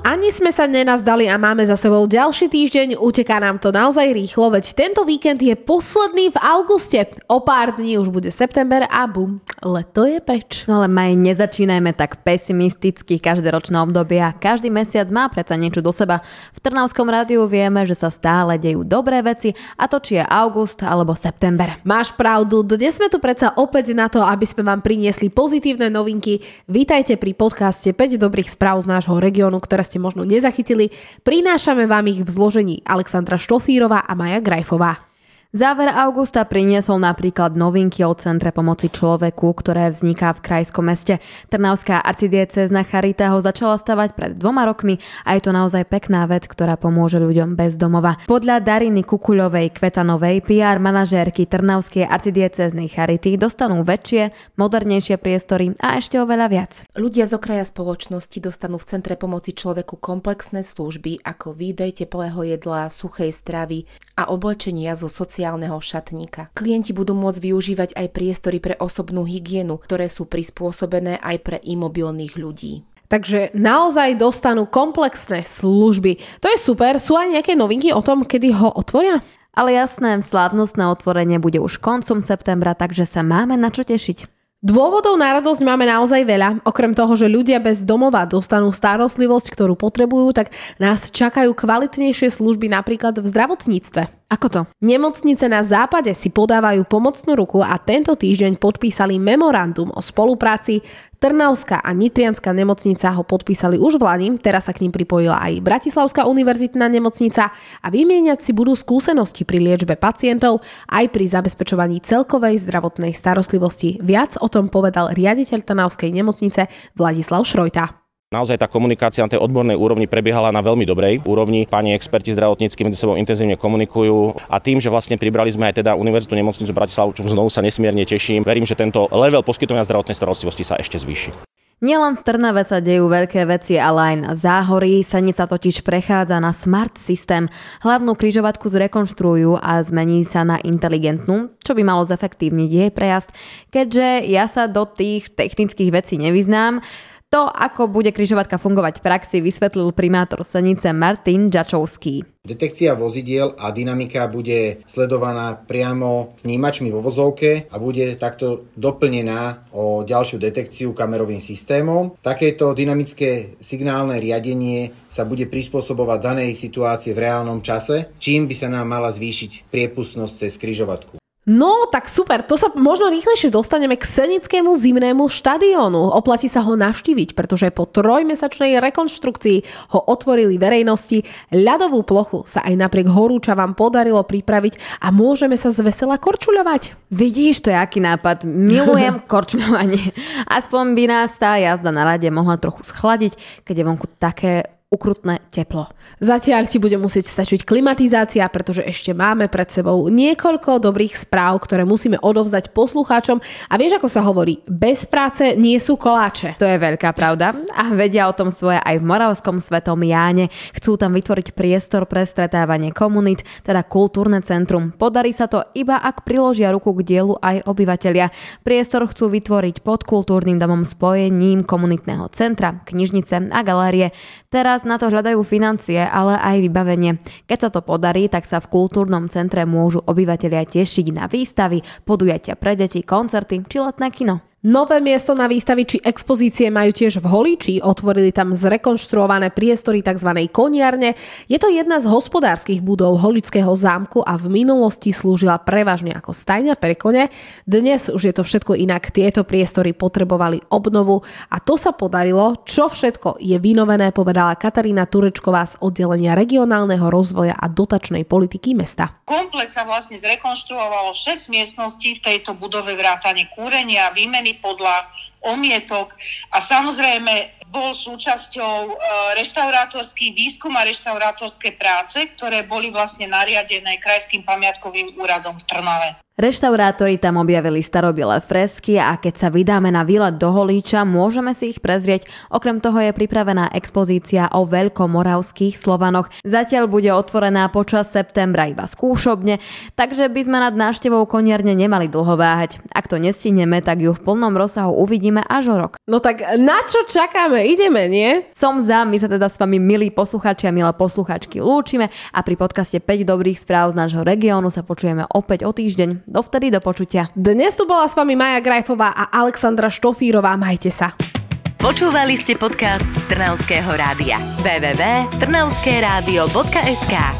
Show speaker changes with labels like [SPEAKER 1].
[SPEAKER 1] Ani sme sa nenazdali a máme za sebou ďalší týždeň, uteká nám to naozaj rýchlo, veď tento víkend je posledný v auguste. O pár dní už bude september a bum, leto je preč.
[SPEAKER 2] No ale maj, nezačínajme tak pesimisticky každoročné obdobia. Každý mesiac má predsa niečo do seba. V Trnavskom rádiu vieme, že sa stále dejú dobré veci a to či je august alebo september.
[SPEAKER 1] Máš pravdu, dnes sme tu predsa opäť na to, aby sme vám priniesli pozitívne novinky. Vítajte pri podcaste 5 dobrých správ z nášho regiónu, ktoré ste možno nezachytili, prinášame vám ich v zložení Alexandra Štofírova a Maja Grajfová.
[SPEAKER 2] Záver augusta priniesol napríklad novinky o Centre pomoci človeku, ktoré vzniká v krajskom meste. Trnavská arcidiecezna Charita ho začala stavať pred dvoma rokmi a je to naozaj pekná vec, ktorá pomôže ľuďom bez domova. Podľa Dariny Kukuľovej Kvetanovej PR manažérky Trnavskej arcidieceznej Charity dostanú väčšie, modernejšie priestory a ešte oveľa viac.
[SPEAKER 3] Ľudia z okraja spoločnosti dostanú v Centre pomoci človeku komplexné služby ako výdej teplého jedla, suchej stravy a oblečenia zo sociálnych sociálneho šatníka. Klienti budú môcť využívať aj priestory pre osobnú hygienu, ktoré sú prispôsobené aj pre imobilných ľudí.
[SPEAKER 1] Takže naozaj dostanú komplexné služby. To je super. Sú aj nejaké novinky o tom, kedy ho otvoria?
[SPEAKER 2] Ale jasné, slávnostné otvorenie bude už koncom septembra, takže sa máme na čo tešiť.
[SPEAKER 1] Dôvodov na radosť máme naozaj veľa. Okrem toho, že ľudia bez domova dostanú starostlivosť, ktorú potrebujú, tak nás čakajú kvalitnejšie služby napríklad v zdravotníctve.
[SPEAKER 2] Ako to?
[SPEAKER 1] Nemocnice na západe si podávajú pomocnú ruku a tento týždeň podpísali memorandum o spolupráci. Trnavská a Nitrianská nemocnica ho podpísali už v Lani, teraz sa k ním pripojila aj Bratislavská univerzitná nemocnica a vymieňať si budú skúsenosti pri liečbe pacientov aj pri zabezpečovaní celkovej zdravotnej starostlivosti. Viac o tom povedal riaditeľ Trnavskej nemocnice Vladislav Šrojta.
[SPEAKER 4] Naozaj tá komunikácia na tej odbornej úrovni prebiehala na veľmi dobrej úrovni. Pani experti zdravotnícky medzi sebou intenzívne komunikujú a tým, že vlastne pribrali sme aj teda Univerzitu nemocnicu Bratislavu, čo znovu sa nesmierne teším, verím, že tento level poskytovania zdravotnej starostlivosti sa ešte zvýši.
[SPEAKER 2] Nielen v Trnave sa dejú veľké veci, ale aj na Záhorí. Sanica totiž prechádza na smart systém. Hlavnú kryžovatku zrekonštruujú a zmení sa na inteligentnú, čo by malo zefektívniť jej prejazd. Keďže ja sa do tých technických vecí nevyznám, to, ako bude križovatka fungovať v praxi, vysvetlil primátor Senice Martin Čačovský.
[SPEAKER 5] Detekcia vozidiel a dynamika bude sledovaná priamo snímačmi vo vozovke a bude takto doplnená o ďalšiu detekciu kamerovým systémom. Takéto dynamické signálne riadenie sa bude prispôsobovať danej situácie v reálnom čase, čím by sa nám mala zvýšiť priepustnosť cez križovatku.
[SPEAKER 1] No, tak super, to sa možno rýchlejšie dostaneme k Senickému zimnému štadiónu. Oplatí sa ho navštíviť, pretože po trojmesačnej rekonštrukcii ho otvorili verejnosti. Ľadovú plochu sa aj napriek horúča vám podarilo pripraviť a môžeme sa zvesela korčuľovať.
[SPEAKER 2] Vidíš, to je aký nápad. Milujem korčuľovanie. Aspoň by nás tá jazda na rade mohla trochu schladiť, keď je vonku také ukrutné teplo.
[SPEAKER 1] Zatiaľ ti bude musieť stačiť klimatizácia, pretože ešte máme pred sebou niekoľko dobrých správ, ktoré musíme odovzdať poslucháčom. A vieš, ako sa hovorí, bez práce nie sú koláče.
[SPEAKER 2] To je veľká pravda. A vedia o tom svoje aj v Moravskom svetom Jáne. Chcú tam vytvoriť priestor pre stretávanie komunít, teda kultúrne centrum. Podarí sa to iba ak priložia ruku k dielu aj obyvateľia. Priestor chcú vytvoriť pod kultúrnym domom spojením komunitného centra, knižnice a galérie. Teraz Teraz na to hľadajú financie, ale aj vybavenie. Keď sa to podarí, tak sa v kultúrnom centre môžu obyvateľia tešiť na výstavy, podujatia pre deti, koncerty či letné kino.
[SPEAKER 1] Nové miesto na výstavy či expozície majú tiež v Holíči. Otvorili tam zrekonštruované priestory tzv. koniarne. Je to jedna z hospodárskych budov Holického zámku a v minulosti slúžila prevažne ako stajňa pre kone. Dnes už je to všetko inak. Tieto priestory potrebovali obnovu a to sa podarilo. Čo všetko je vynovené, povedala Katarína Turečková z oddelenia regionálneho rozvoja a dotačnej politiky mesta.
[SPEAKER 6] Komplet sa vlastne zrekonštruovalo 6 miestností v tejto budove vrátane kúrenia, výmeny výmeny podľa omietok a samozrejme bol súčasťou e, reštaurátorský výskum a reštaurátorské práce, ktoré boli vlastne nariadené Krajským pamiatkovým úradom v Trnave.
[SPEAKER 2] Reštaurátori tam objavili starobilé fresky a keď sa vydáme na výlet do Holíča, môžeme si ich prezrieť. Okrem toho je pripravená expozícia o veľkomoravských Slovanoch. Zatiaľ bude otvorená počas septembra iba skúšobne, takže by sme nad návštevou koniarne nemali dlho váhať. Ak to nestihneme, tak ju v plnom rozsahu uvidíme až o rok.
[SPEAKER 1] No tak na čo čakáme? Ideme, nie?
[SPEAKER 2] Som za, my sa teda s vami milí posluchači a milé posluchačky lúčime a pri podcaste 5 dobrých správ z nášho regiónu sa počujeme opäť o týždeň. Dovtedy do počutia.
[SPEAKER 1] Dnes tu bola s vami Maja Grajfová a Alexandra Štofírová. Majte sa.
[SPEAKER 7] Počúvali ste podcast Trnavského rádia. www.trnavskeradio.sk